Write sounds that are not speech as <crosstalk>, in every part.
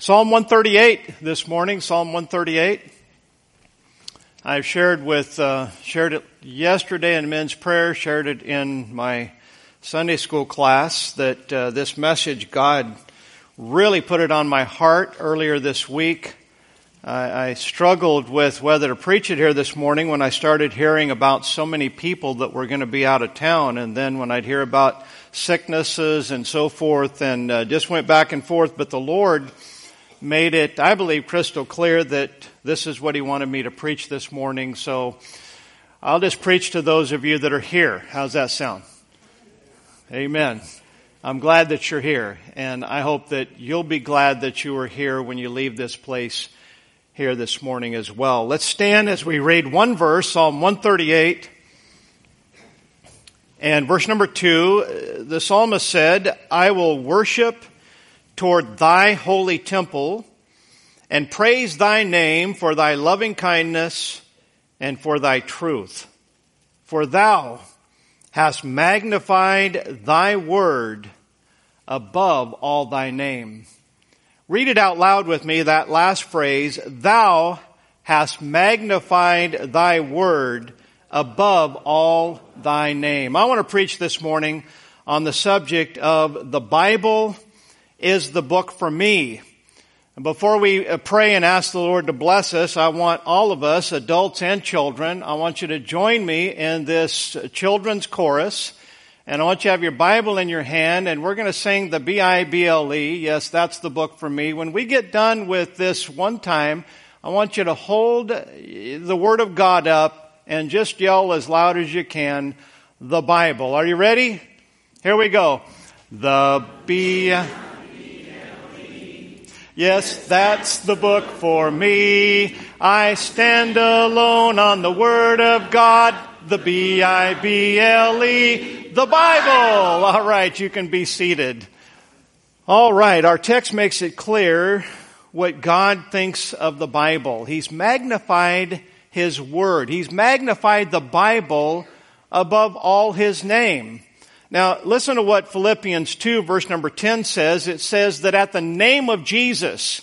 Psalm 138 this morning, Psalm 138. I've shared with, uh, shared it yesterday in men's prayer, shared it in my Sunday school class that uh, this message, God really put it on my heart earlier this week. I, I struggled with whether to preach it here this morning when I started hearing about so many people that were going to be out of town, and then when I'd hear about sicknesses and so forth, and uh, just went back and forth. But the Lord made it, I believe, crystal clear that this is what he wanted me to preach this morning. So I'll just preach to those of you that are here. How's that sound? Amen. I'm glad that you're here, and I hope that you'll be glad that you are here when you leave this place here this morning as well. Let's stand as we read one verse, Psalm 138. And verse number two, the psalmist said, I will worship toward thy holy temple and praise thy name for thy loving kindness and for thy truth. For thou hast magnified thy word above all thy name. Read it out loud with me, that last phrase, thou hast magnified thy word above all thy name. I want to preach this morning on the subject of the Bible is the book for me. Before we uh, pray and ask the Lord to bless us, I want all of us, adults and children, I want you to join me in this children's chorus. And I want you to have your Bible in your hand and we're going to sing the B-I-B-L-E. Yes, that's the book for me. When we get done with this one time, I want you to hold the Word of God up and just yell as loud as you can, the Bible. Are you ready? Here we go. The B Yes, that's the book for me. I stand alone on the Word of God, the B-I-B-L-E, the Bible. All right, you can be seated. All right, our text makes it clear what God thinks of the Bible. He's magnified His Word. He's magnified the Bible above all His name. Now, listen to what Philippians 2 verse number 10 says. It says that at the name of Jesus,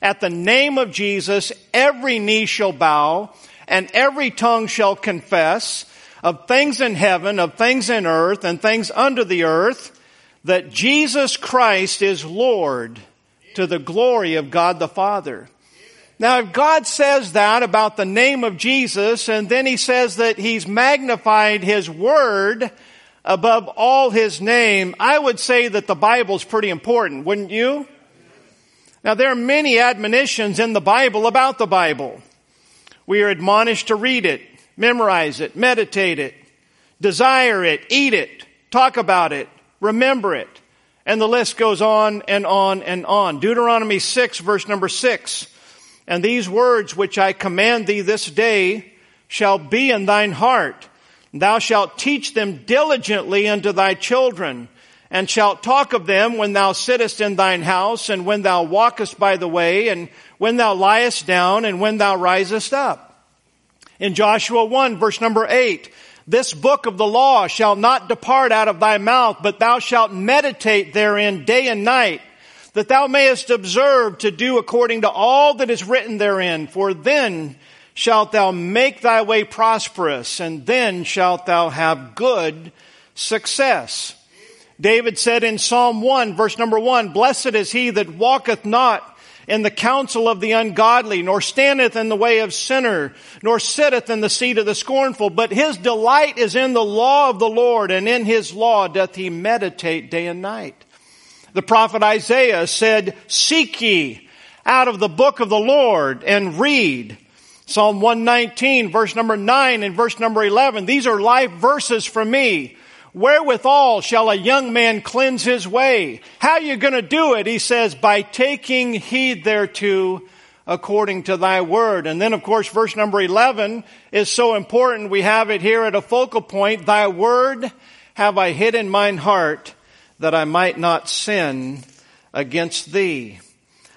at the name of Jesus, every knee shall bow and every tongue shall confess of things in heaven, of things in earth, and things under the earth, that Jesus Christ is Lord to the glory of God the Father. Now, if God says that about the name of Jesus, and then He says that He's magnified His Word, above all his name, I would say that the Bible's pretty important, wouldn't you? Now there are many admonitions in the Bible about the Bible. We are admonished to read it, memorize it, meditate it, desire it, eat it, talk about it, remember it. And the list goes on and on and on. Deuteronomy 6 verse number 6. And these words which I command thee this day shall be in thine heart Thou shalt teach them diligently unto thy children, and shalt talk of them when thou sittest in thine house, and when thou walkest by the way, and when thou liest down, and when thou risest up. In Joshua 1 verse number 8, this book of the law shall not depart out of thy mouth, but thou shalt meditate therein day and night, that thou mayest observe to do according to all that is written therein, for then shalt thou make thy way prosperous, and then shalt thou have good success. David said in Psalm 1 verse number 1, Blessed is he that walketh not in the counsel of the ungodly, nor standeth in the way of sinner, nor sitteth in the seat of the scornful, but his delight is in the law of the Lord, and in his law doth he meditate day and night. The prophet Isaiah said, Seek ye out of the book of the Lord and read. Psalm 119 verse number 9 and verse number 11. These are life verses for me. Wherewithal shall a young man cleanse his way? How are you going to do it? He says, by taking heed thereto according to thy word. And then of course verse number 11 is so important. We have it here at a focal point. Thy word have I hid in mine heart that I might not sin against thee.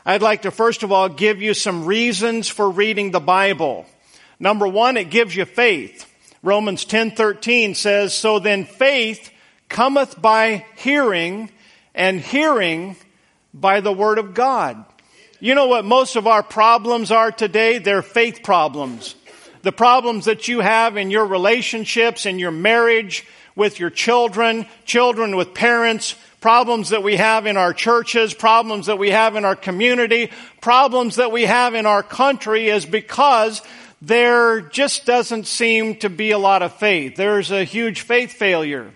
I'd like to first of all give you some reasons for reading the Bible. Number one, it gives you faith. Romans 10:13 says, "So then faith cometh by hearing, and hearing by the word of God." You know what most of our problems are today? They're faith problems. The problems that you have in your relationships, in your marriage, with your children, children with parents, problems that we have in our churches, problems that we have in our community, problems that we have in our country is because there just doesn't seem to be a lot of faith. There's a huge faith failure.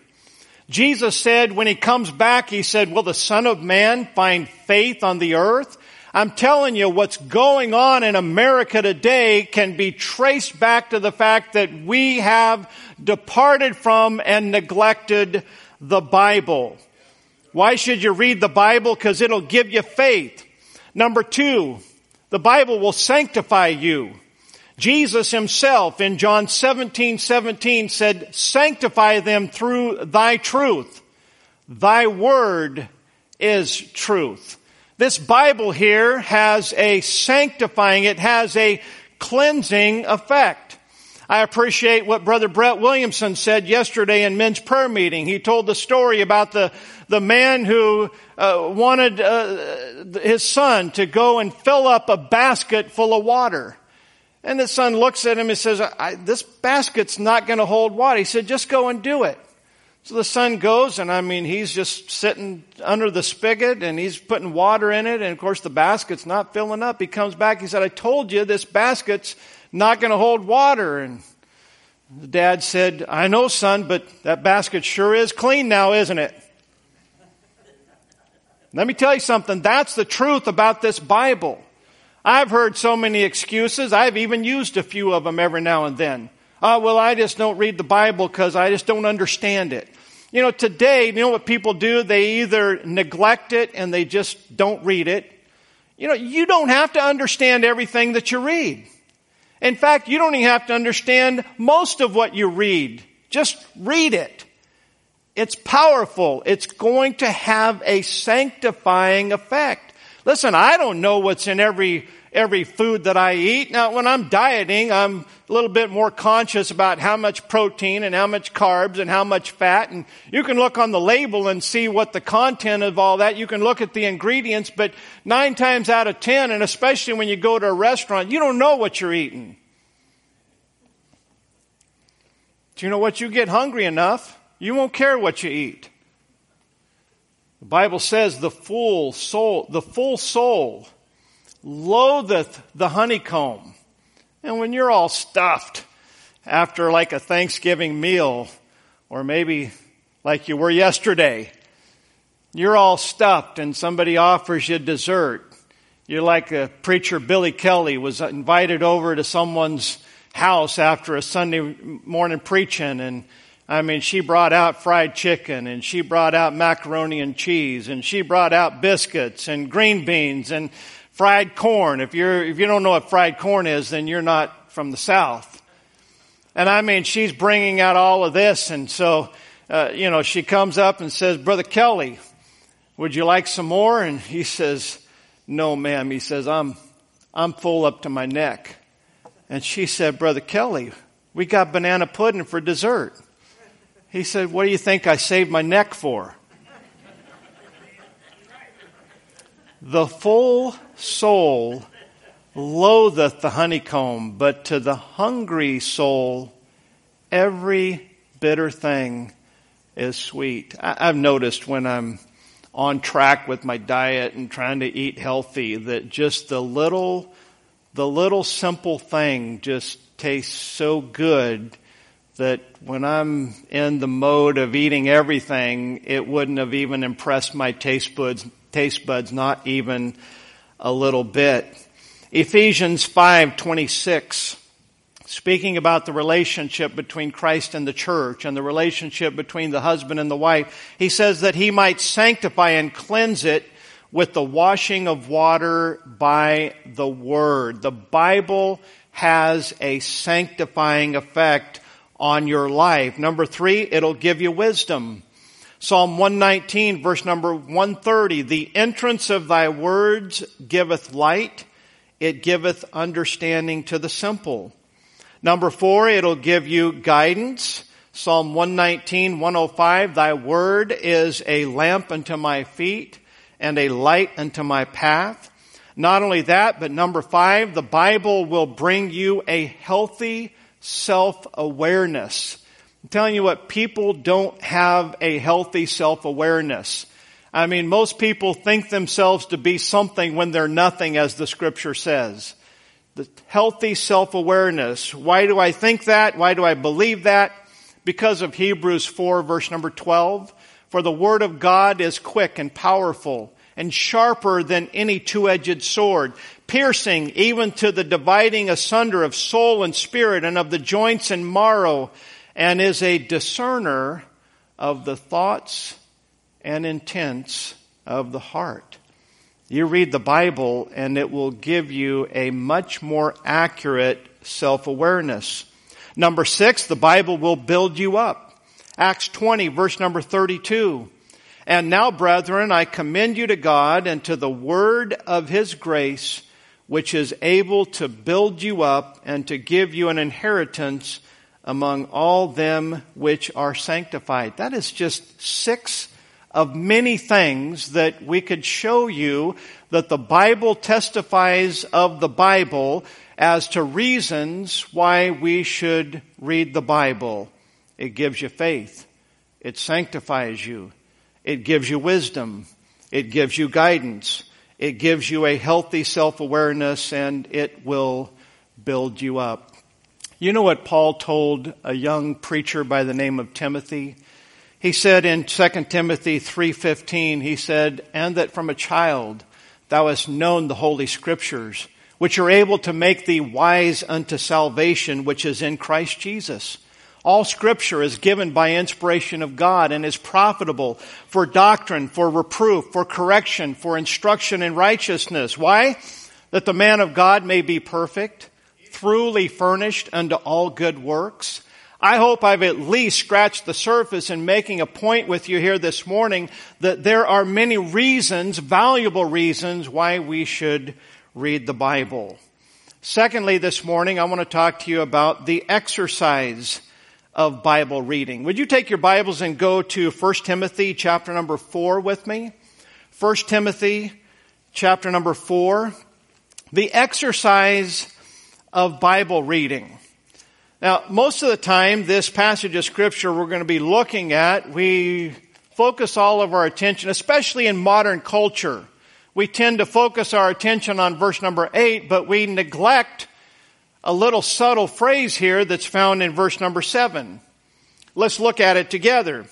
Jesus said when he comes back, he said, will the son of man find faith on the earth? I'm telling you what's going on in America today can be traced back to the fact that we have departed from and neglected the Bible. Why should you read the Bible? Because it'll give you faith. Number two, the Bible will sanctify you. Jesus himself in John 17, 17 said, sanctify them through thy truth. Thy word is truth. This Bible here has a sanctifying, it has a cleansing effect. I appreciate what Brother Brett Williamson said yesterday in men's prayer meeting. He told the story about the, the man who uh, wanted uh, his son to go and fill up a basket full of water. And the son looks at him and says, this basket's not going to hold water. He said, just go and do it. So the son goes, and I mean, he's just sitting under the spigot and he's putting water in it. And of course, the basket's not filling up. He comes back. He said, I told you this basket's not going to hold water. And the dad said, I know, son, but that basket sure is clean now, isn't it? Let me tell you something. That's the truth about this Bible. I've heard so many excuses. I've even used a few of them every now and then. Oh, well, I just don't read the Bible because I just don't understand it. You know, today, you know what people do? They either neglect it and they just don't read it. You know, you don't have to understand everything that you read. In fact, you don't even have to understand most of what you read. Just read it. It's powerful. It's going to have a sanctifying effect. Listen, I don't know what's in every every food that I eat. Now, when I'm dieting, I'm a little bit more conscious about how much protein and how much carbs and how much fat. And you can look on the label and see what the content of all that. You can look at the ingredients, but nine times out of ten, and especially when you go to a restaurant, you don't know what you're eating. Do you know what? You get hungry enough, you won't care what you eat. The Bible says the full soul, the full soul loatheth the honeycomb. And when you're all stuffed after like a Thanksgiving meal, or maybe like you were yesterday, you're all stuffed and somebody offers you dessert. You're like a preacher Billy Kelly was invited over to someone's house after a Sunday morning preaching and I mean, she brought out fried chicken and she brought out macaroni and cheese and she brought out biscuits and green beans and fried corn. If you're, if you don't know what fried corn is, then you're not from the South. And I mean, she's bringing out all of this. And so, uh, you know, she comes up and says, Brother Kelly, would you like some more? And he says, no, ma'am. He says, I'm, I'm full up to my neck. And she said, Brother Kelly, we got banana pudding for dessert. He said, what do you think I saved my neck for? The full soul loatheth the honeycomb, but to the hungry soul, every bitter thing is sweet. I've noticed when I'm on track with my diet and trying to eat healthy that just the little, the little simple thing just tastes so good that when I'm in the mode of eating everything, it wouldn't have even impressed my taste buds, taste buds, not even a little bit. Ephesians 5:26 speaking about the relationship between Christ and the church and the relationship between the husband and the wife. He says that he might sanctify and cleanse it with the washing of water by the word. The Bible has a sanctifying effect on your life. Number three, it'll give you wisdom. Psalm 119 verse number 130, the entrance of thy words giveth light, it giveth understanding to the simple. Number four, it'll give you guidance. Psalm 119, 105, thy word is a lamp unto my feet and a light unto my path. Not only that, but number five, the Bible will bring you a healthy self-awareness. I'm telling you what, people don't have a healthy self-awareness. I mean, most people think themselves to be something when they're nothing, as the scripture says. The healthy self-awareness. Why do I think that? Why do I believe that? Because of Hebrews 4 verse number 12. For the word of God is quick and powerful and sharper than any two-edged sword, piercing even to the dividing asunder of soul and spirit and of the joints and marrow, and is a discerner of the thoughts and intents of the heart. You read the Bible and it will give you a much more accurate self-awareness. Number six, the Bible will build you up. Acts 20 verse number 32. And now, brethren, I commend you to God and to the word of his grace, which is able to build you up and to give you an inheritance among all them which are sanctified. That is just six of many things that we could show you that the Bible testifies of the Bible as to reasons why we should read the Bible. It gives you faith. It sanctifies you. It gives you wisdom. It gives you guidance. It gives you a healthy self-awareness and it will build you up. You know what Paul told a young preacher by the name of Timothy? He said in 2 Timothy 3:15, he said, "And that from a child thou hast known the holy scriptures, which are able to make thee wise unto salvation which is in Christ Jesus." All scripture is given by inspiration of God and is profitable for doctrine, for reproof, for correction, for instruction in righteousness. Why? That the man of God may be perfect, truly furnished unto all good works. I hope I've at least scratched the surface in making a point with you here this morning that there are many reasons, valuable reasons, why we should read the Bible. Secondly, this morning I want to talk to you about the exercise of Bible reading. Would you take your Bibles and go to 1 Timothy chapter number 4 with me? 1 Timothy chapter number 4. The exercise of Bible reading. Now, most of the time, this passage of scripture we're going to be looking at, we focus all of our attention, especially in modern culture. We tend to focus our attention on verse number eight, but we neglect a little subtle phrase here that's found in verse number seven. Let's look at it together.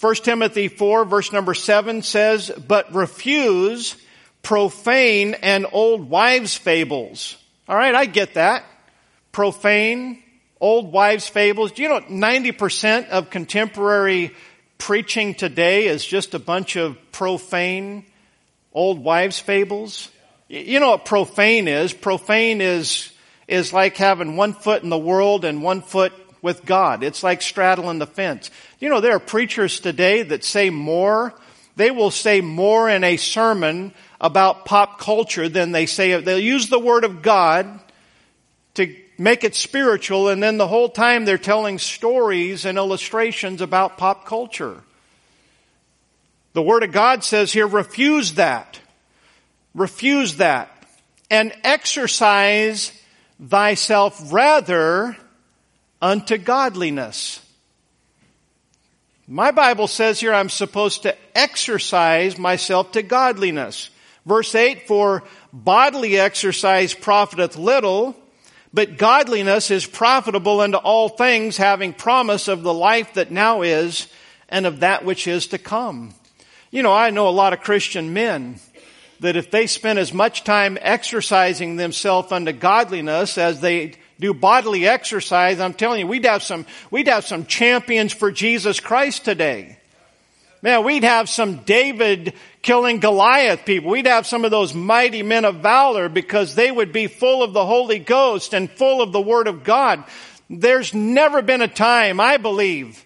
1 Timothy 4 verse number 7 says, but refuse profane and old wives fables. Alright, I get that. Profane, old wives' fables. Do you know 90% of contemporary preaching today is just a bunch of profane old wives' fables? You know what profane is? Profane is, is like having one foot in the world and one foot with God. It's like straddling the fence. You know, there are preachers today that say more, they will say more in a sermon about pop culture than they say, they'll use the word of God to make it spiritual, and then the whole time they're telling stories and illustrations about pop culture. The Word of God says here, refuse that. Refuse that. And exercise thyself rather unto godliness. My Bible says here I'm supposed to exercise myself to godliness. Verse 8, for bodily exercise profiteth little, but godliness is profitable unto all things, having promise of the life that now is and of that which is to come. You know, I know a lot of Christian men that if they spend as much time exercising themselves unto godliness as they do bodily exercise, I'm telling you, we'd have some, we'd have some champions for Jesus Christ today. Man, we'd have some David killing Goliath people. We'd have some of those mighty men of valor because they would be full of the Holy Ghost and full of the Word of God. There's never been a time, I believe,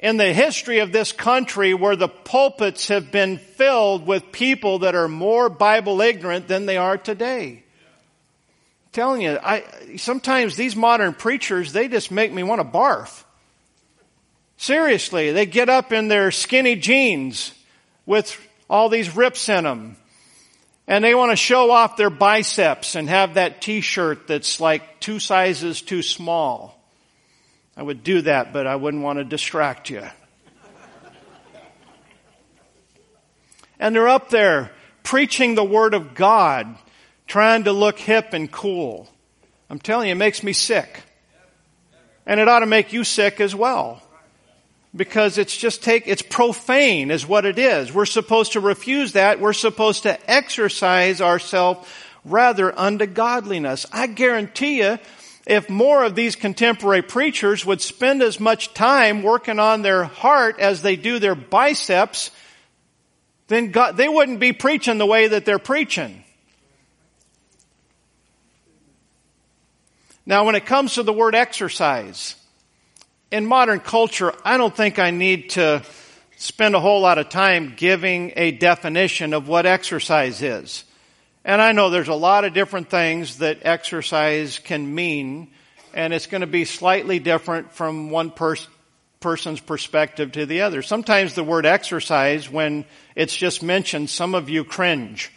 in the history of this country where the pulpits have been filled with people that are more Bible ignorant than they are today. I'm telling you, I, sometimes these modern preachers, they just make me want to barf. Seriously, they get up in their skinny jeans with all these rips in them. And they want to show off their biceps and have that t-shirt that's like two sizes too small. I would do that, but I wouldn't want to distract you. and they're up there preaching the Word of God, trying to look hip and cool. I'm telling you, it makes me sick. And it ought to make you sick as well. Because it's just take, it's profane is what it is. We're supposed to refuse that. We're supposed to exercise ourselves rather unto godliness. I guarantee you, if more of these contemporary preachers would spend as much time working on their heart as they do their biceps, then God, they wouldn't be preaching the way that they're preaching. Now, when it comes to the word exercise, in modern culture, I don't think I need to spend a whole lot of time giving a definition of what exercise is. And I know there's a lot of different things that exercise can mean, and it's going to be slightly different from one person person's perspective to the other. Sometimes the word exercise, when it's just mentioned, some of you cringe.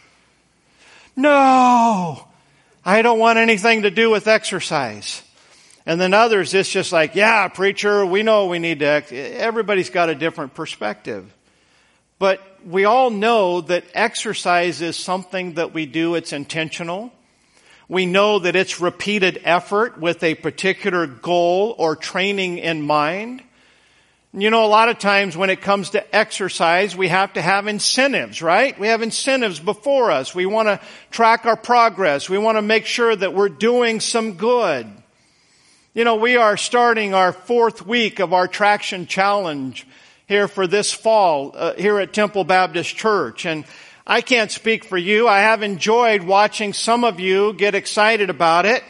No! I don't want anything to do with exercise. And then others, it's just like, yeah, preacher, we know we need to, ex-. everybody's got a different perspective. But we all know that exercise is something that we do, it's intentional. We know that it's repeated effort with a particular goal or training in mind. You know, a lot of times when it comes to exercise, we have to have incentives, right? We have incentives before us. We want to track our progress. We want to make sure that we're doing some good. You know, we are starting our fourth week of our traction challenge here for this fall uh, here at Temple Baptist Church. And I can't speak for you. I have enjoyed watching some of you get excited about it.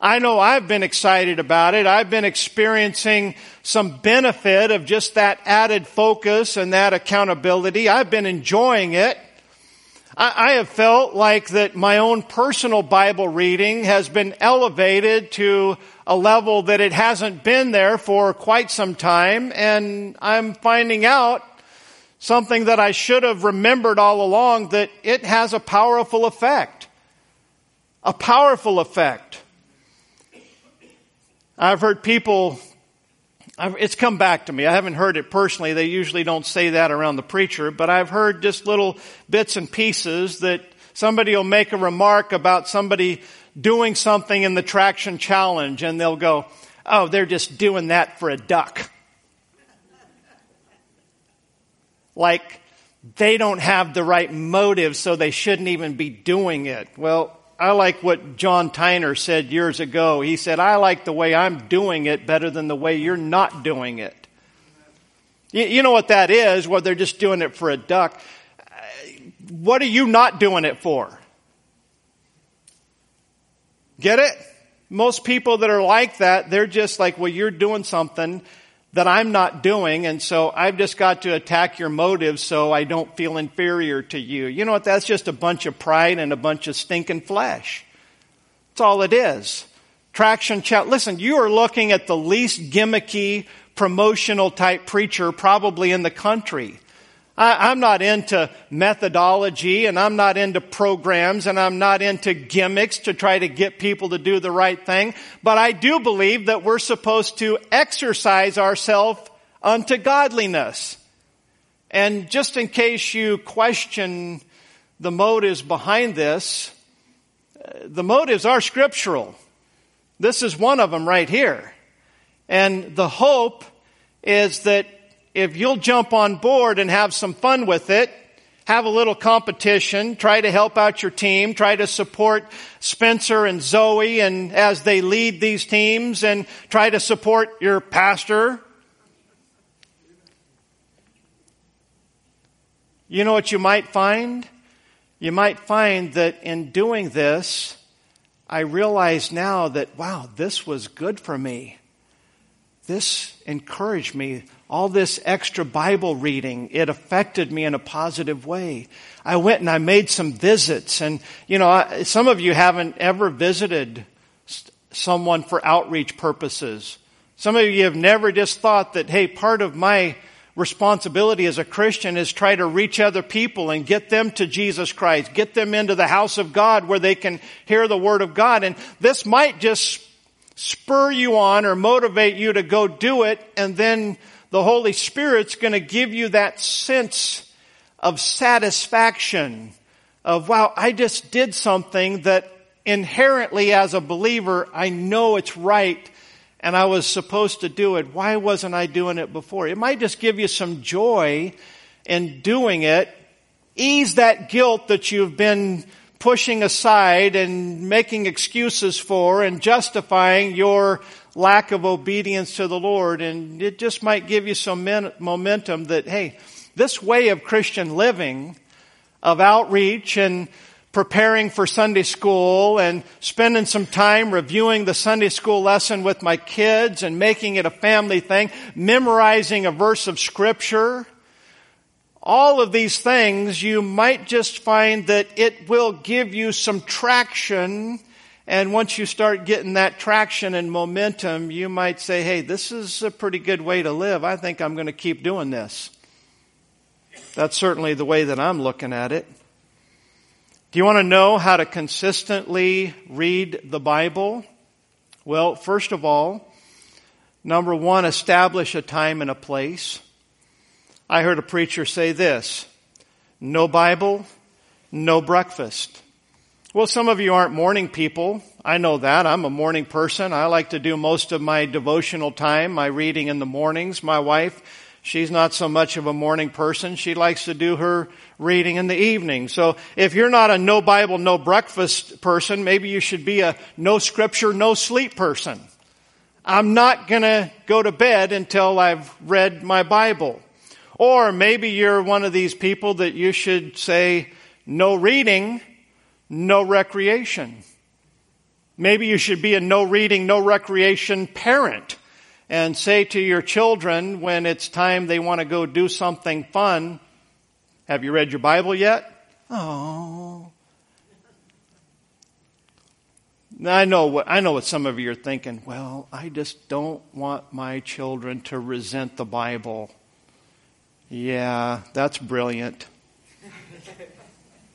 I know I've been excited about it. I've been experiencing some benefit of just that added focus and that accountability. I've been enjoying it. I, I have felt like that my own personal Bible reading has been elevated to a level that it hasn't been there for quite some time, and I'm finding out something that I should have remembered all along that it has a powerful effect. A powerful effect. I've heard people, it's come back to me. I haven't heard it personally. They usually don't say that around the preacher, but I've heard just little bits and pieces that somebody will make a remark about somebody doing something in the traction challenge and they'll go, oh, they're just doing that for a duck. like they don't have the right motive, so they shouldn't even be doing it. Well, I like what John Tyner said years ago. He said, I like the way I'm doing it better than the way you're not doing it. You, you know what that is, where they're just doing it for a duck. What are you not doing it for? Get it? Most people that are like that, they're just like, well, you're doing something that I'm not doing, and so I've just got to attack your motives so I don't feel inferior to you. You know what? That's just a bunch of pride and a bunch of stinking flesh. That's all it is. Traction chat. Listen, you are looking at the least gimmicky, promotional type preacher probably in the country. I, am not into methodology and I'm not into programs and I'm not into gimmicks to try to get people to do the right thing. But I do believe that we're supposed to exercise ourselves unto godliness. And just in case you question the motives behind this, uh, the motives are scriptural. This is one of them right here. And the hope is that if you'll jump on board and have some fun with it, have a little competition, try to help out your team, try to support Spencer and Zoe and as they lead these teams and try to support your pastor. You know what you might find? You might find that in doing this, I realize now that, wow, this was good for me. This encouraged me all this extra Bible reading, it affected me in a positive way. I went and I made some visits and, you know, I, some of you haven't ever visited someone for outreach purposes. Some of you have never just thought that, hey, part of my responsibility as a Christian is try to reach other people and get them to Jesus Christ, get them into the house of God where they can hear the Word of God. And this might just spur you on or motivate you to go do it and then the Holy Spirit's going to give you that sense of satisfaction of, wow, I just did something that inherently as a believer, I know it's right and I was supposed to do it. Why wasn't I doing it before? It might just give you some joy in doing it, ease that guilt that you've been pushing aside and making excuses for and justifying your lack of obedience to the Lord. And it just might give you some momentum that, hey, this way of Christian living, of outreach and preparing for Sunday school and spending some time reviewing the Sunday school lesson with my kids and making it a family thing, memorizing a verse of scripture, all of these things, you might just find that it will give you some traction. And once you start getting that traction and momentum, you might say, hey, this is a pretty good way to live. I think I'm going to keep doing this. That's certainly the way that I'm looking at it. Do you want to know how to consistently read the Bible? Well, first of all, number one, establish a time and a place. I heard a preacher say this no Bible, no breakfast. Well, some of you aren't morning people. I know that. I'm a morning person. I like to do most of my devotional time, my reading in the mornings. My wife, she's not so much of a morning person. She likes to do her reading in the evening. So if you're not a no Bible, no breakfast person, maybe you should be a no scripture, no sleep person. I'm not gonna go to bed until I've read my Bible. Or maybe you're one of these people that you should say, no reading, no recreation. Maybe you should be a no reading, no recreation parent and say to your children when it's time they want to go do something fun, have you read your Bible yet? Oh. I know what, I know what some of you are thinking. Well, I just don't want my children to resent the Bible. Yeah, that's brilliant.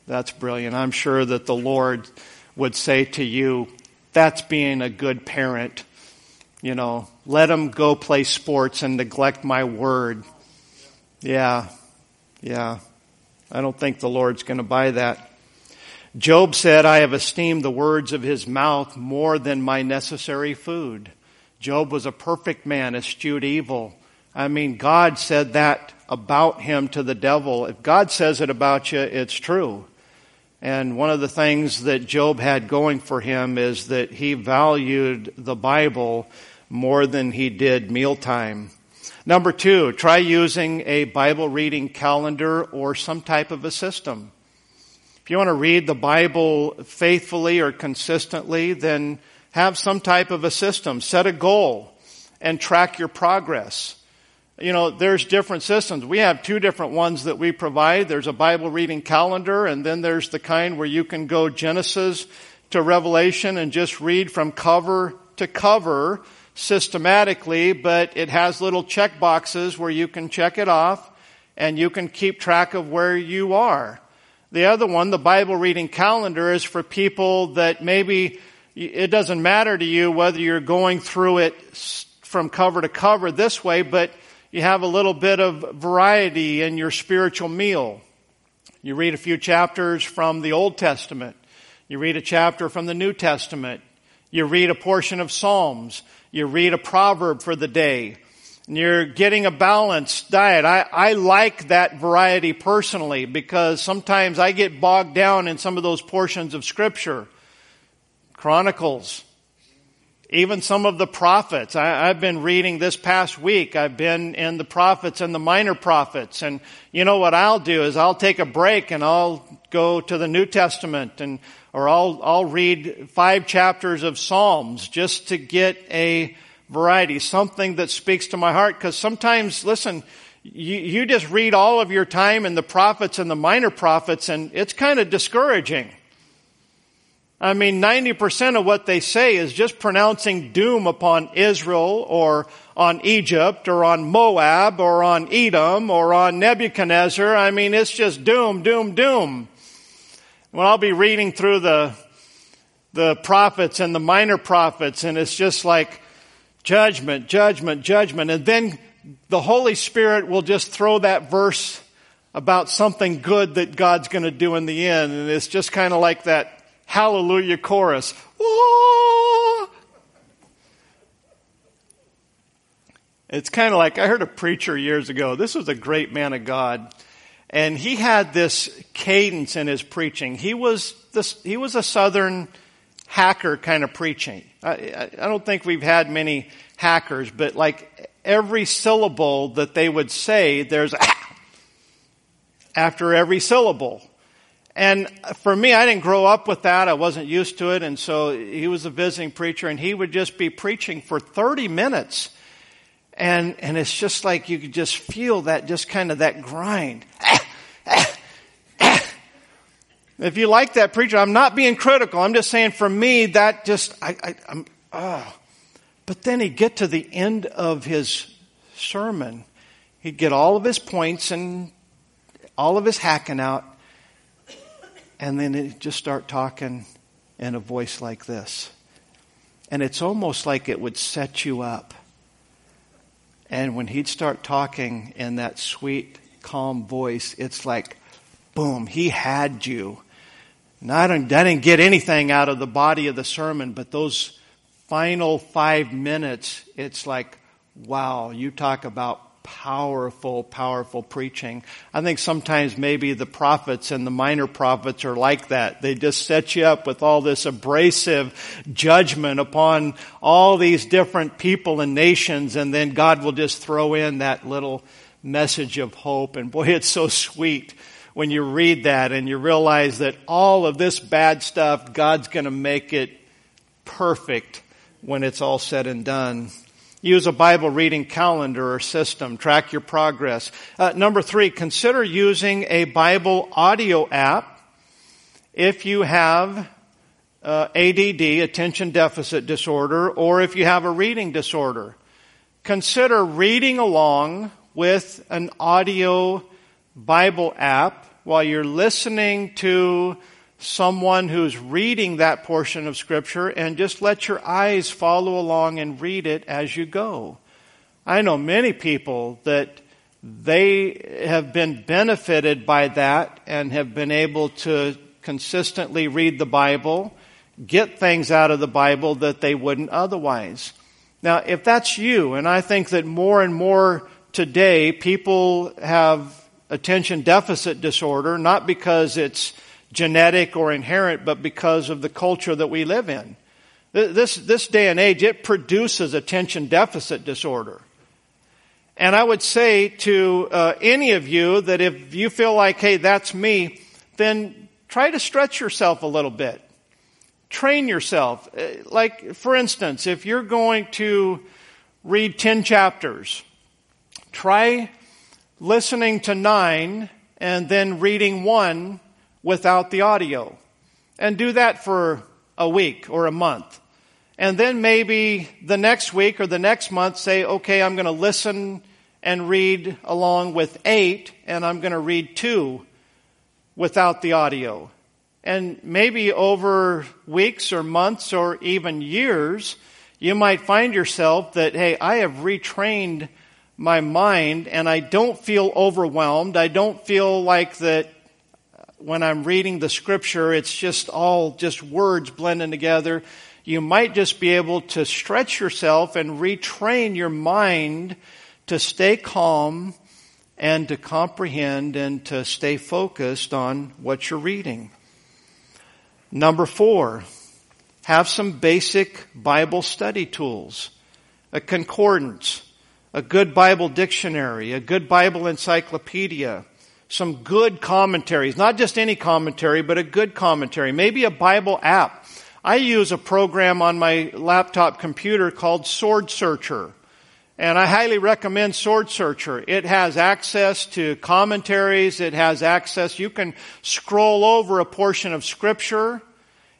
That's brilliant. I'm sure that the Lord would say to you, that's being a good parent. You know, let them go play sports and neglect my word. Yeah, yeah. I don't think the Lord's going to buy that. Job said, I have esteemed the words of his mouth more than my necessary food. Job was a perfect man, eschewed evil. I mean, God said that about him to the devil. If God says it about you, it's true. And one of the things that Job had going for him is that he valued the Bible more than he did mealtime. Number two, try using a Bible reading calendar or some type of a system. If you want to read the Bible faithfully or consistently, then have some type of a system. Set a goal and track your progress you know, there's different systems. We have two different ones that we provide. There's a Bible reading calendar, and then there's the kind where you can go Genesis to Revelation and just read from cover to cover systematically, but it has little check boxes where you can check it off and you can keep track of where you are. The other one, the Bible reading calendar, is for people that maybe it doesn't matter to you whether you're going through it from cover to cover this way, but you have a little bit of variety in your spiritual meal. You read a few chapters from the Old Testament. You read a chapter from the New Testament. You read a portion of Psalms. You read a proverb for the day. And you're getting a balanced diet. I, I like that variety personally because sometimes I get bogged down in some of those portions of scripture. Chronicles, even some of the prophets. I, have been reading this past week. I've been in the prophets and the minor prophets. And you know what I'll do is I'll take a break and I'll go to the New Testament and, or I'll, I'll read five chapters of Psalms just to get a variety, something that speaks to my heart. Cause sometimes, listen, you, you just read all of your time in the prophets and the minor prophets and it's kind of discouraging. I mean, 90% of what they say is just pronouncing doom upon Israel or on Egypt or on Moab or on Edom or on Nebuchadnezzar. I mean, it's just doom, doom, doom. Well, I'll be reading through the, the prophets and the minor prophets and it's just like judgment, judgment, judgment. And then the Holy Spirit will just throw that verse about something good that God's going to do in the end. And it's just kind of like that hallelujah chorus. It's kind of like I heard a preacher years ago. This was a great man of God. And he had this cadence in his preaching. He was this, he was a southern hacker kind of preaching. I, I don't think we've had many hackers, but like every syllable that they would say, there's <laughs> after every syllable. And for me, I didn't grow up with that. I wasn't used to it. And so he was a visiting preacher and he would just be preaching for 30 minutes. And, and it's just like you could just feel that, just kind of that grind. if you like that preacher, I'm not being critical. I'm just saying for me, that just, I, I, I'm, oh. But then he'd get to the end of his sermon. He'd get all of his points and all of his hacking out and then it just start talking in a voice like this. And it's almost like it would set you up. And when he'd start talking in that sweet, calm voice, it's like, boom, he had you. And I didn't, I didn't get anything out of the body of the sermon, but those final five minutes, it's like, wow, you talk about powerful, powerful preaching. I think sometimes maybe the prophets and the minor prophets are like that. They just set you up with all this abrasive judgment upon all these different people and nations and then God will just throw in that little message of hope. And boy, <laughs> it's so sweet when you read that and you realize that all of this bad stuff, God's gonna make it perfect when it's all said and done. Use a Bible reading calendar or system. Track your progress. Uh, number three, consider using a Bible audio app if you have uh, ADD, attention deficit disorder, or if you have a reading disorder. Consider reading along with an audio Bible app while you're listening to someone who's reading that portion of scripture and just let your eyes follow along and read it as you go. I know many people that they have been benefited by that and have been able to consistently read the Bible, get things out of the Bible that they wouldn't otherwise. Now, if that's you, and I think that more and more today people have attention deficit disorder, not because it's genetic or inherent, but because of the culture that we live in. This, this day and age, it produces attention deficit disorder. And I would say to uh, any of you that if you feel like, hey, that's me, then try to stretch yourself a little bit. Train yourself. Uh, like, for instance, if you're going to read 10 chapters, try listening to nine and then reading one without the audio. And do that for a week or a month. And then maybe the next week or the next month say, okay, I'm going to listen and read along with eight and I'm going to read two without the audio. And maybe over weeks or months or even years, you might find yourself that, hey, I have retrained my mind and I don't feel overwhelmed. I don't feel like that when I'm reading the scripture, it's just all just words blending together. You might just be able to stretch yourself and retrain your mind to stay calm and to comprehend and to stay focused on what you're reading. Number four, have some basic Bible study tools. A concordance, a good Bible dictionary, a good Bible encyclopedia, some good commentaries, not just any commentary, but a good commentary, maybe a Bible app. I use a program on my laptop computer called Sword Searcher. And I highly recommend Sword Searcher. It has access to commentaries. It has access. You can scroll over a portion of scripture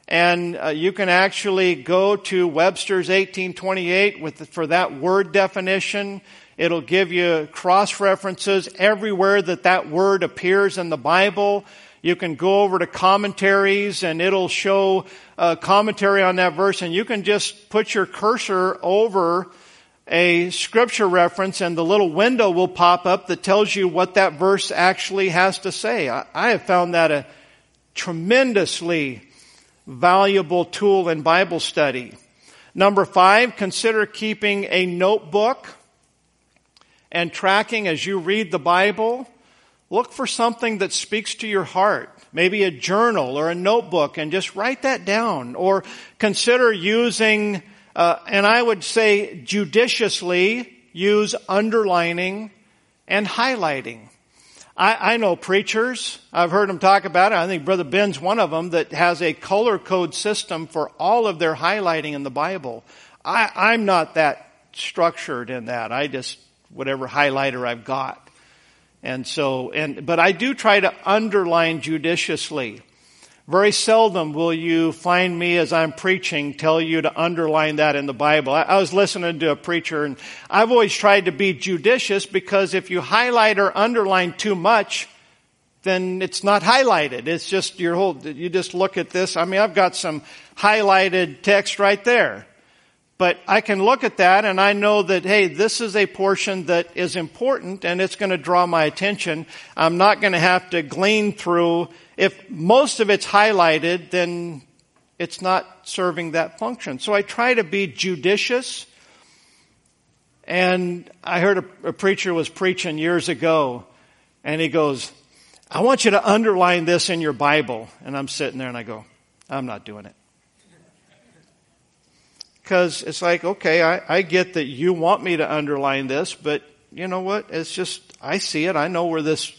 and uh, you can actually go to Webster's 1828 with for that word definition. It'll give you cross references everywhere that that word appears in the Bible. You can go over to commentaries and it'll show a commentary on that verse and you can just put your cursor over a scripture reference and the little window will pop up that tells you what that verse actually has to say. I, I have found that a tremendously valuable tool in Bible study. Number five, consider keeping a notebook and tracking as you read the Bible. Look for something that speaks to your heart. Maybe a journal or a notebook and just write that down. Or consider using, uh, and I would say judiciously use underlining and highlighting. I, I know preachers. I've heard them talk about it. I think Brother Ben's one of them that has a color code system for all of their highlighting in the Bible. I, I'm not that structured in that. I just, whatever highlighter I've got. And so, and, but I do try to underline judiciously. Very seldom will you find me as I'm preaching tell you to underline that in the Bible. I, I was listening to a preacher and I've always tried to be judicious because if you highlight or underline too much, then it's not highlighted. It's just your whole, you just look at this. I mean, I've got some highlighted text right there. But I can look at that and I know that, hey, this is a portion that is important and it's going to draw my attention. I'm not going to have to glean through. If most of it's highlighted, then it's not serving that function. So I try to be judicious. And I heard a, a preacher was preaching years ago and he goes, I want you to underline this in your Bible. And I'm sitting there and I go, I'm not doing it. Because it's like, okay, I, I get that you want me to underline this, but you know what? It's just, I see it. I know where this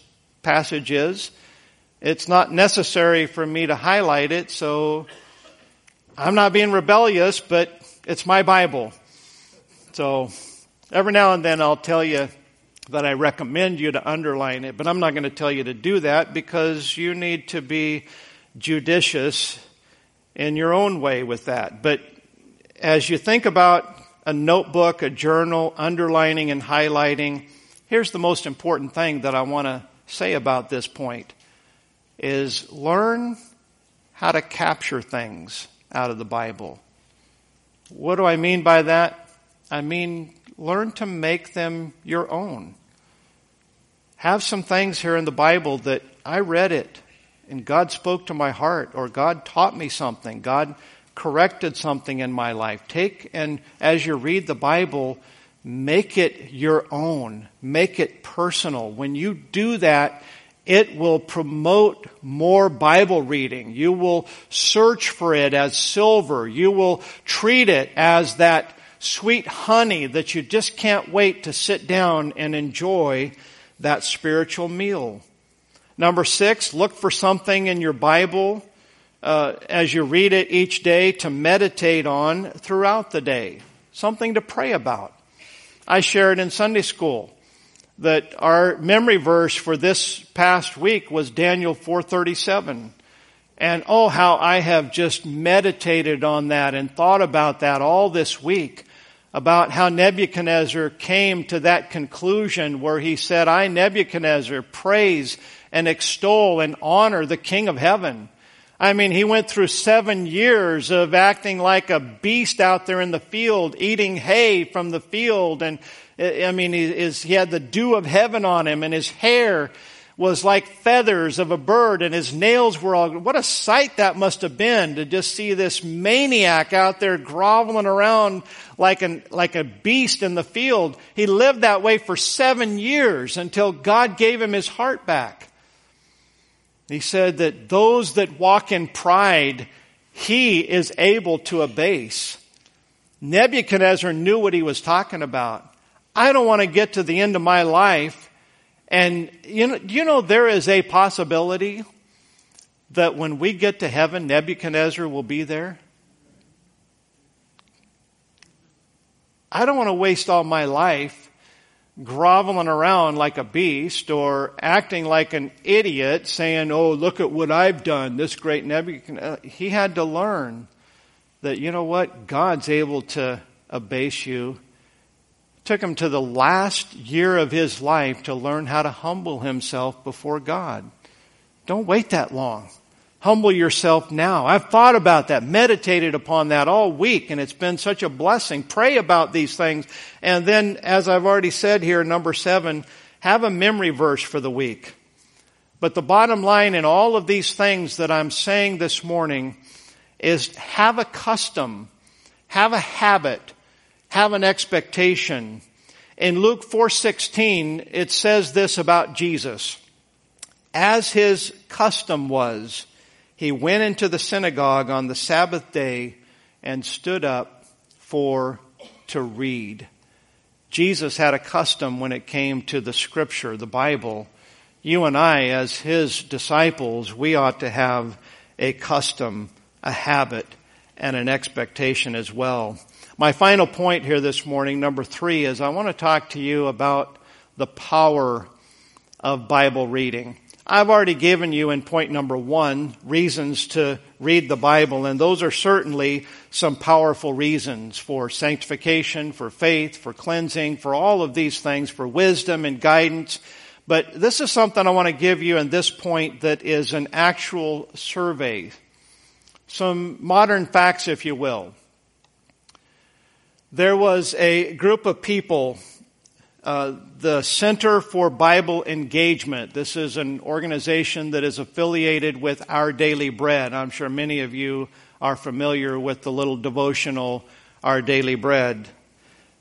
passage is. It's not necessary for me to highlight it, so I'm not being rebellious, but it's my Bible. So every now and then I'll tell you that I recommend you to underline it, but I'm not going to tell you to do that because you need to be judicious in your own way with that. But as you think about a notebook, a journal, underlining and highlighting, here's the most important thing that I want to say about this point is learn how to capture things out of the Bible. What do I mean by that? I mean, learn to make them your own. Have some things here in the Bible that I read it and God spoke to my heart or God taught me something. God corrected something in my life. Take and as you read the Bible, make it your own. Make it personal. When you do that, it will promote more Bible reading. You will search for it as silver. You will treat it as that sweet honey that you just can't wait to sit down and enjoy that spiritual meal. Number six, look for something in your Bible uh, as you read it each day to meditate on throughout the day. Something to pray about. I shared in Sunday school that our memory verse for this past week was Daniel 437. And oh, how I have just meditated on that and thought about that all this week about how Nebuchadnezzar came to that conclusion where he said, I, Nebuchadnezzar, praise and extol and honor the King of heaven. I mean, he went through seven years of acting like a beast out there in the field, eating hay from the field. And eh, I mean, he, is, he had the dew of heaven on him and his hair was like feathers of a bird and his nails were all, what a sight that must have been to just see this maniac out there groveling around like an, like a beast in the field. He lived that way for seven years until God gave him his heart back. He said that those that walk in pride, he is able to abase. Nebuchadnezzar knew what he was talking about. I don't want to get to the end of my life and you know, you know there is a possibility that when we get to heaven, Nebuchadnezzar will be there? I don't want to waste all my life groveling around like a beast or acting like an idiot saying, Oh, look at what I've done, this great Nebuchadnezzar. Uh, he had to learn that, you know what? God's able to abase you. It took him to the last year of his life to learn how to humble himself before God. Don't wait that long. Humble yourself now. I've thought about that, meditated upon that all week, and it's been such a blessing. Pray about these things. And then, as I've already said here, number seven, have a memory verse for the week. But the bottom line in all of these things that I'm saying this morning is have a custom, have a habit, have an expectation. In Luke 4:16, it says this about Jesus. As his custom was, he went into the synagogue on the Sabbath day and stood up for to read. Jesus had a custom when it came to the scripture, the Bible. You and I, as his disciples, we ought to have a custom, a habit, and an expectation as well. My final point here this morning, number three, is I want to talk to you about the power of Bible reading. I've already given you in point number one reasons to read the Bible, and those are certainly some powerful reasons for sanctification, for faith, for cleansing, for all of these things, for wisdom and guidance. But this is something I want to give you in this point that is an actual survey. Some modern facts, if you will. There was a group of people uh, the Center for Bible Engagement. This is an organization that is affiliated with Our Daily Bread. I'm sure many of you are familiar with the little devotional Our Daily Bread.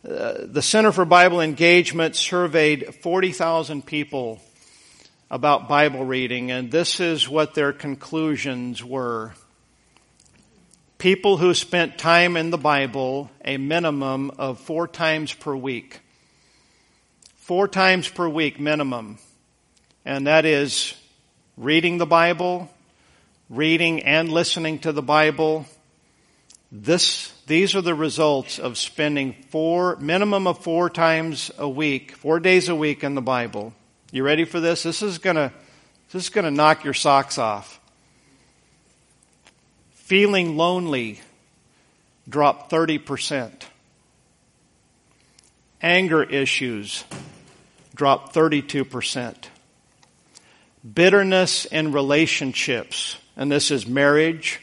Uh, the Center for Bible Engagement surveyed 40,000 people about Bible reading, and this is what their conclusions were. People who spent time in the Bible a minimum of four times per week four times per week minimum. And that is reading the Bible, reading and listening to the Bible. This, these are the results of spending four, minimum of four times a week, four days a week in the Bible. You ready for this? This is gonna, this is gonna knock your socks off. Feeling lonely dropped 30%. Anger issues dropped 32%. Bitterness in relationships, and this is marriage,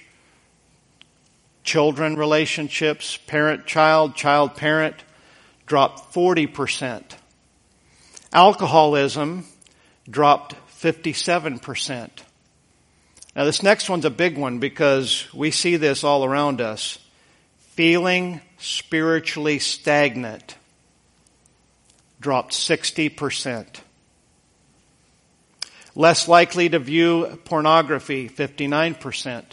children relationships, parent child, child parent, dropped 40%. Alcoholism dropped 57%. Now, this next one's a big one because we see this all around us. Feeling spiritually stagnant dropped 60%. Less likely to view pornography, 59%.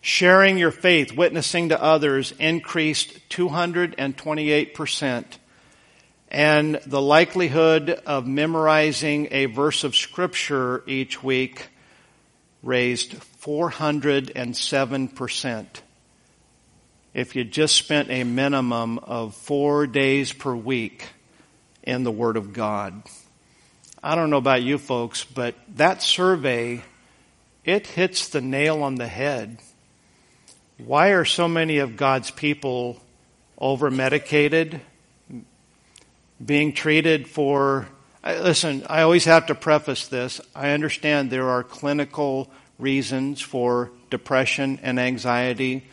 Sharing your faith, witnessing to others, increased 228%. And the likelihood of memorizing a verse of scripture each week raised 407% if you just spent a minimum of four days per week in the Word of God. I don't know about you folks, but that survey, it hits the nail on the head. Why are so many of God's people over medicated, being treated for. Listen, I always have to preface this. I understand there are clinical reasons for depression and anxiety.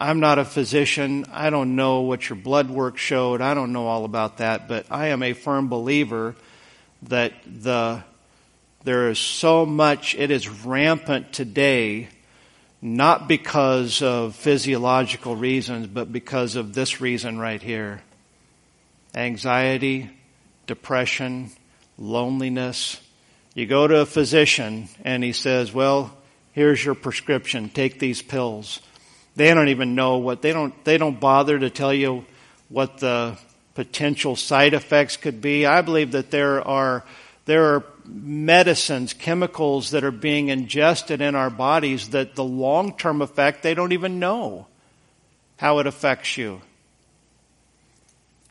I'm not a physician. I don't know what your blood work showed. I don't know all about that, but I am a firm believer that the there is so much it is rampant today not because of physiological reasons but because of this reason right here. Anxiety, depression, loneliness. You go to a physician and he says, "Well, here's your prescription. Take these pills." They don't even know what they don't they don't bother to tell you what the potential side effects could be. I believe that there are there are medicines, chemicals that are being ingested in our bodies that the long-term effect they don't even know how it affects you.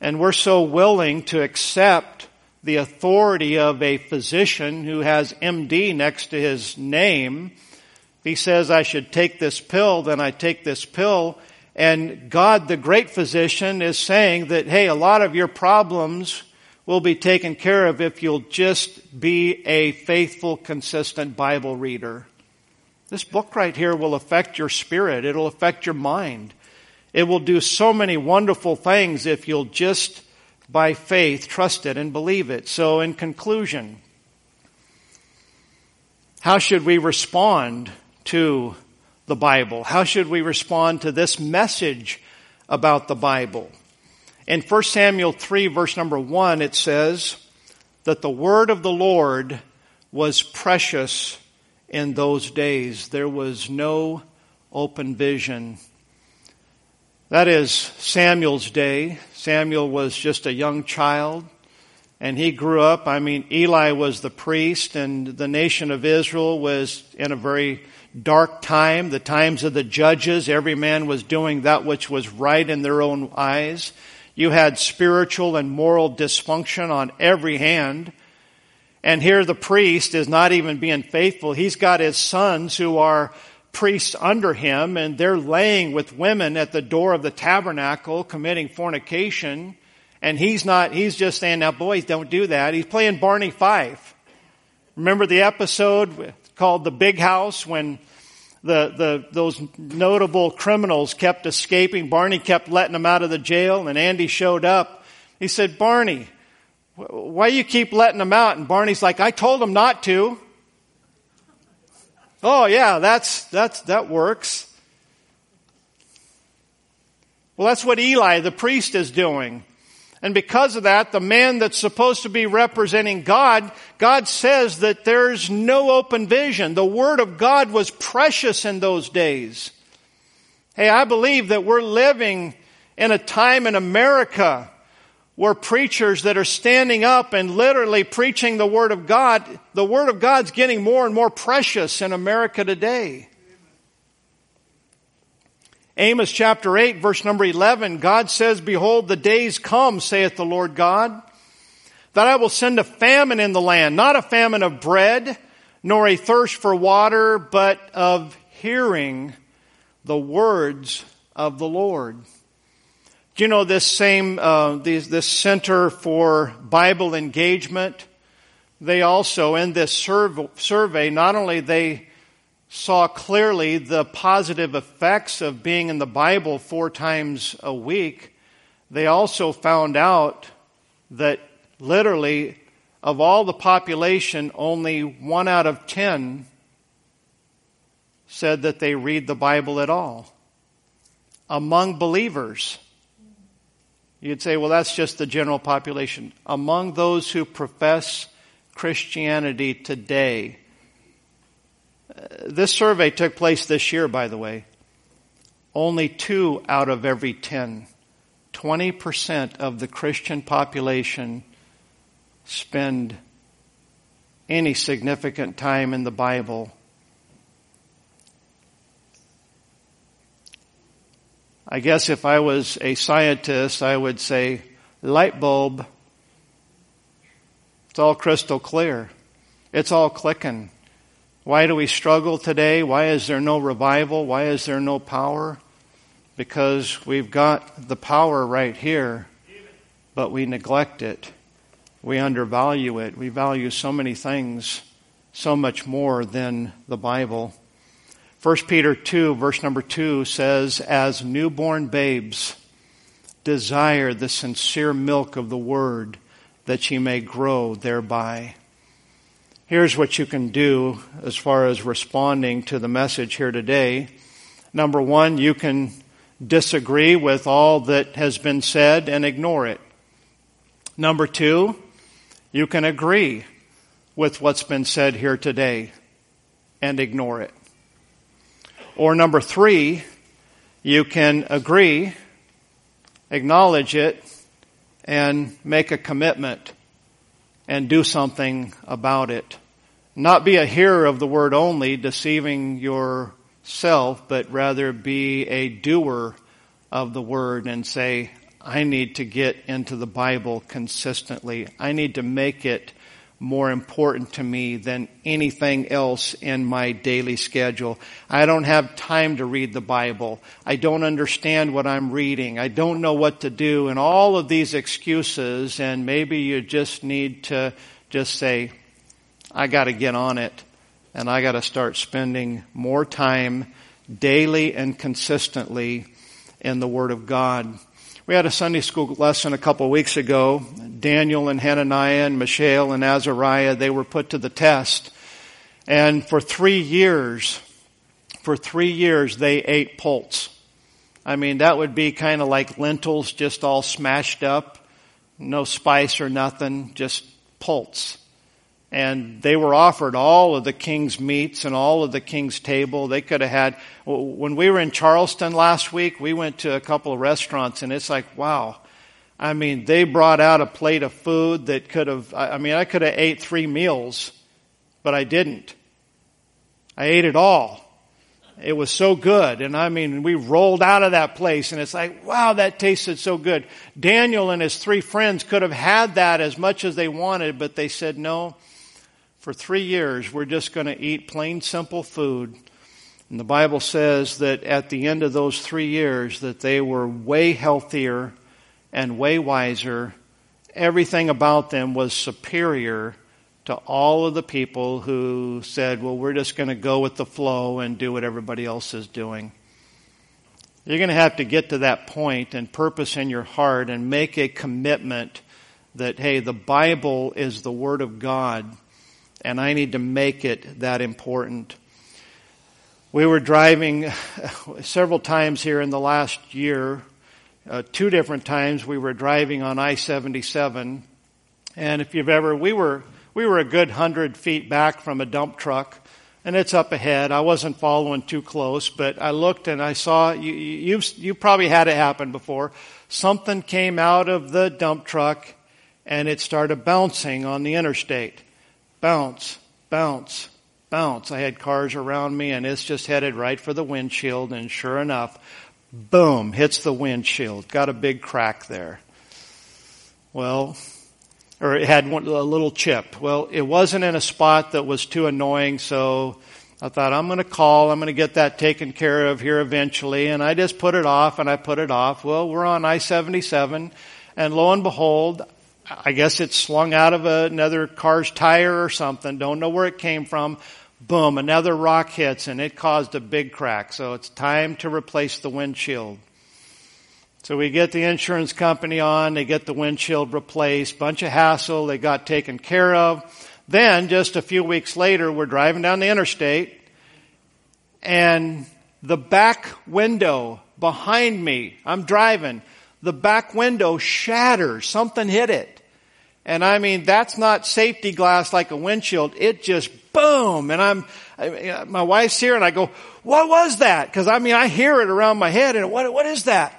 and we're so willing to accept the authority of a physician who has MD next to his name. He says I should take this pill, then I take this pill. And God, the great physician, is saying that, hey, a lot of your problems will be taken care of if you'll just be a faithful, consistent Bible reader. This book right here will affect your spirit. It'll affect your mind. It will do so many wonderful things if you'll just by faith trust it and believe it. So in conclusion, how should we respond to the Bible? How should we respond to this message about the Bible? In 1 Samuel 3 verse number 1 it says that the word of the Lord was precious in those days. There was no open vision that is Samuel's day. Samuel was just a young child and he grew up. I mean, Eli was the priest and the nation of Israel was in a very dark time, the times of the judges. Every man was doing that which was right in their own eyes. You had spiritual and moral dysfunction on every hand. And here the priest is not even being faithful. He's got his sons who are priests under him and they're laying with women at the door of the tabernacle committing fornication. And he's not, he's just saying, now boys, don't do that. He's playing Barney Fife. Remember the episode called The Big House when the, the, those notable criminals kept escaping. Barney kept letting them out of the jail and Andy showed up. He said, Barney, why you keep letting them out? And Barney's like, I told them not to. Oh yeah, that's, that's, that works. Well, that's what Eli, the priest, is doing. And because of that, the man that's supposed to be representing God, God says that there's no open vision. The Word of God was precious in those days. Hey, I believe that we're living in a time in America where preachers that are standing up and literally preaching the Word of God, the Word of God's getting more and more precious in America today. Amos chapter 8 verse number 11, God says, Behold, the days come, saith the Lord God, that I will send a famine in the land, not a famine of bread, nor a thirst for water, but of hearing the words of the Lord. Do you know this same, uh, this, this Center for Bible Engagement? They also, in this survey, not only they saw clearly the positive effects of being in the Bible four times a week, they also found out that literally of all the population, only one out of ten said that they read the Bible at all. Among believers, You'd say, well, that's just the general population. Among those who profess Christianity today, this survey took place this year, by the way. Only two out of every ten, 20% of the Christian population spend any significant time in the Bible I guess if I was a scientist, I would say light bulb. It's all crystal clear. It's all clicking. Why do we struggle today? Why is there no revival? Why is there no power? Because we've got the power right here, but we neglect it. We undervalue it. We value so many things so much more than the Bible. 1 Peter 2 verse number 2 says, as newborn babes, desire the sincere milk of the word that ye may grow thereby. Here's what you can do as far as responding to the message here today. Number one, you can disagree with all that has been said and ignore it. Number two, you can agree with what's been said here today and ignore it. Or number three, you can agree, acknowledge it, and make a commitment and do something about it. Not be a hearer of the word only, deceiving yourself, but rather be a doer of the word and say, I need to get into the Bible consistently. I need to make it more important to me than anything else in my daily schedule. I don't have time to read the Bible. I don't understand what I'm reading. I don't know what to do and all of these excuses and maybe you just need to just say, I gotta get on it and I gotta start spending more time daily and consistently in the Word of God. We had a Sunday school lesson a couple of weeks ago. Daniel and Hananiah and Mishael and Azariah, they were put to the test. And for three years, for three years, they ate pulse. I mean, that would be kind of like lentils just all smashed up. No spice or nothing, just pulse and they were offered all of the king's meats and all of the king's table. They could have had, when we were in Charleston last week, we went to a couple of restaurants and it's like, wow. I mean, they brought out a plate of food that could have, I mean, I could have ate three meals, but I didn't. I ate it all. It was so good. And I mean, we rolled out of that place and it's like, wow, that tasted so good. Daniel and his three friends could have had that as much as they wanted, but they said, no, for three years, we're just going to eat plain, simple food. And the Bible says that at the end of those three years, that they were way healthier and way wiser. Everything about them was superior to all of the people who said, well, we're just going to go with the flow and do what everybody else is doing. You're going to have to get to that point and purpose in your heart and make a commitment that, hey, the Bible is the Word of God and I need to make it that important. We were driving <laughs> several times here in the last year, uh, two different times we were driving on I-77, and if you've ever, we were, we were a good hundred feet back from a dump truck, and it's up ahead. I wasn't following too close, but I looked and I saw, you, you've, you probably had it happen before. Something came out of the dump truck and it started bouncing on the interstate bounce, bounce, bounce. I had cars around me and it's just headed right for the windshield and sure enough, boom, hits the windshield. Got a big crack there. Well, or it had one, a little chip. Well, it wasn't in a spot that was too annoying, so I thought I'm going to call, I'm going to get that taken care of here eventually, and I just put it off and I put it off. Well, we're on I-77, and lo and behold, I guess it slung out of another car's tire or something. Don't know where it came from. Boom, another rock hits and it caused a big crack. So it's time to replace the windshield. So we get the insurance company on, they get the windshield replaced, bunch of hassle, they got taken care of. Then just a few weeks later, we're driving down the interstate and the back window behind me, I'm driving, the back window shatters. Something hit it. And I mean, that's not safety glass like a windshield. It just boom. And I'm, I, my wife's here and I go, what was that? Cause I mean, I hear it around my head and what, what is that?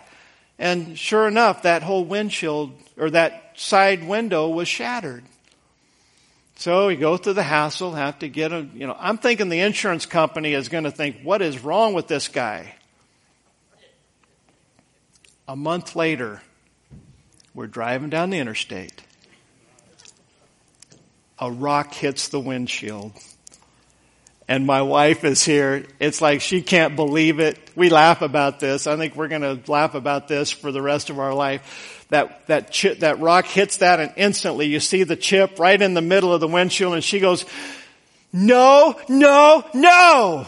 And sure enough, that whole windshield or that side window was shattered. So we go through the hassle, have to get a, you know, I'm thinking the insurance company is going to think, what is wrong with this guy? A month later, we're driving down the interstate a rock hits the windshield. And my wife is here. It's like she can't believe it. We laugh about this. I think we're going to laugh about this for the rest of our life. That, that that rock hits that and instantly you see the chip right in the middle of the windshield and she goes, no, no, no.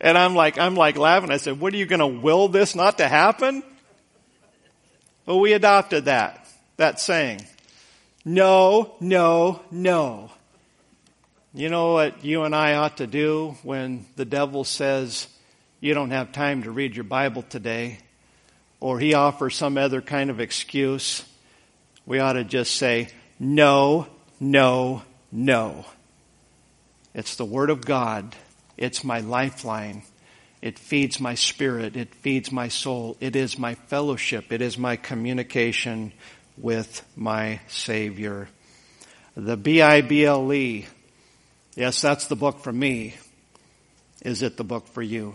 And I'm like, I'm like laughing. I said, what are you going to will this not to happen? Well, we adopted that, that saying. No, no, no. You know what you and I ought to do when the devil says you don't have time to read your Bible today, or he offers some other kind of excuse? We ought to just say, no, no, no. It's the Word of God. It's my lifeline. It feeds my spirit. It feeds my soul. It is my fellowship. It is my communication with my Savior. The B-I-B-L-E. Yes, that's the book for me. Is it the book for you?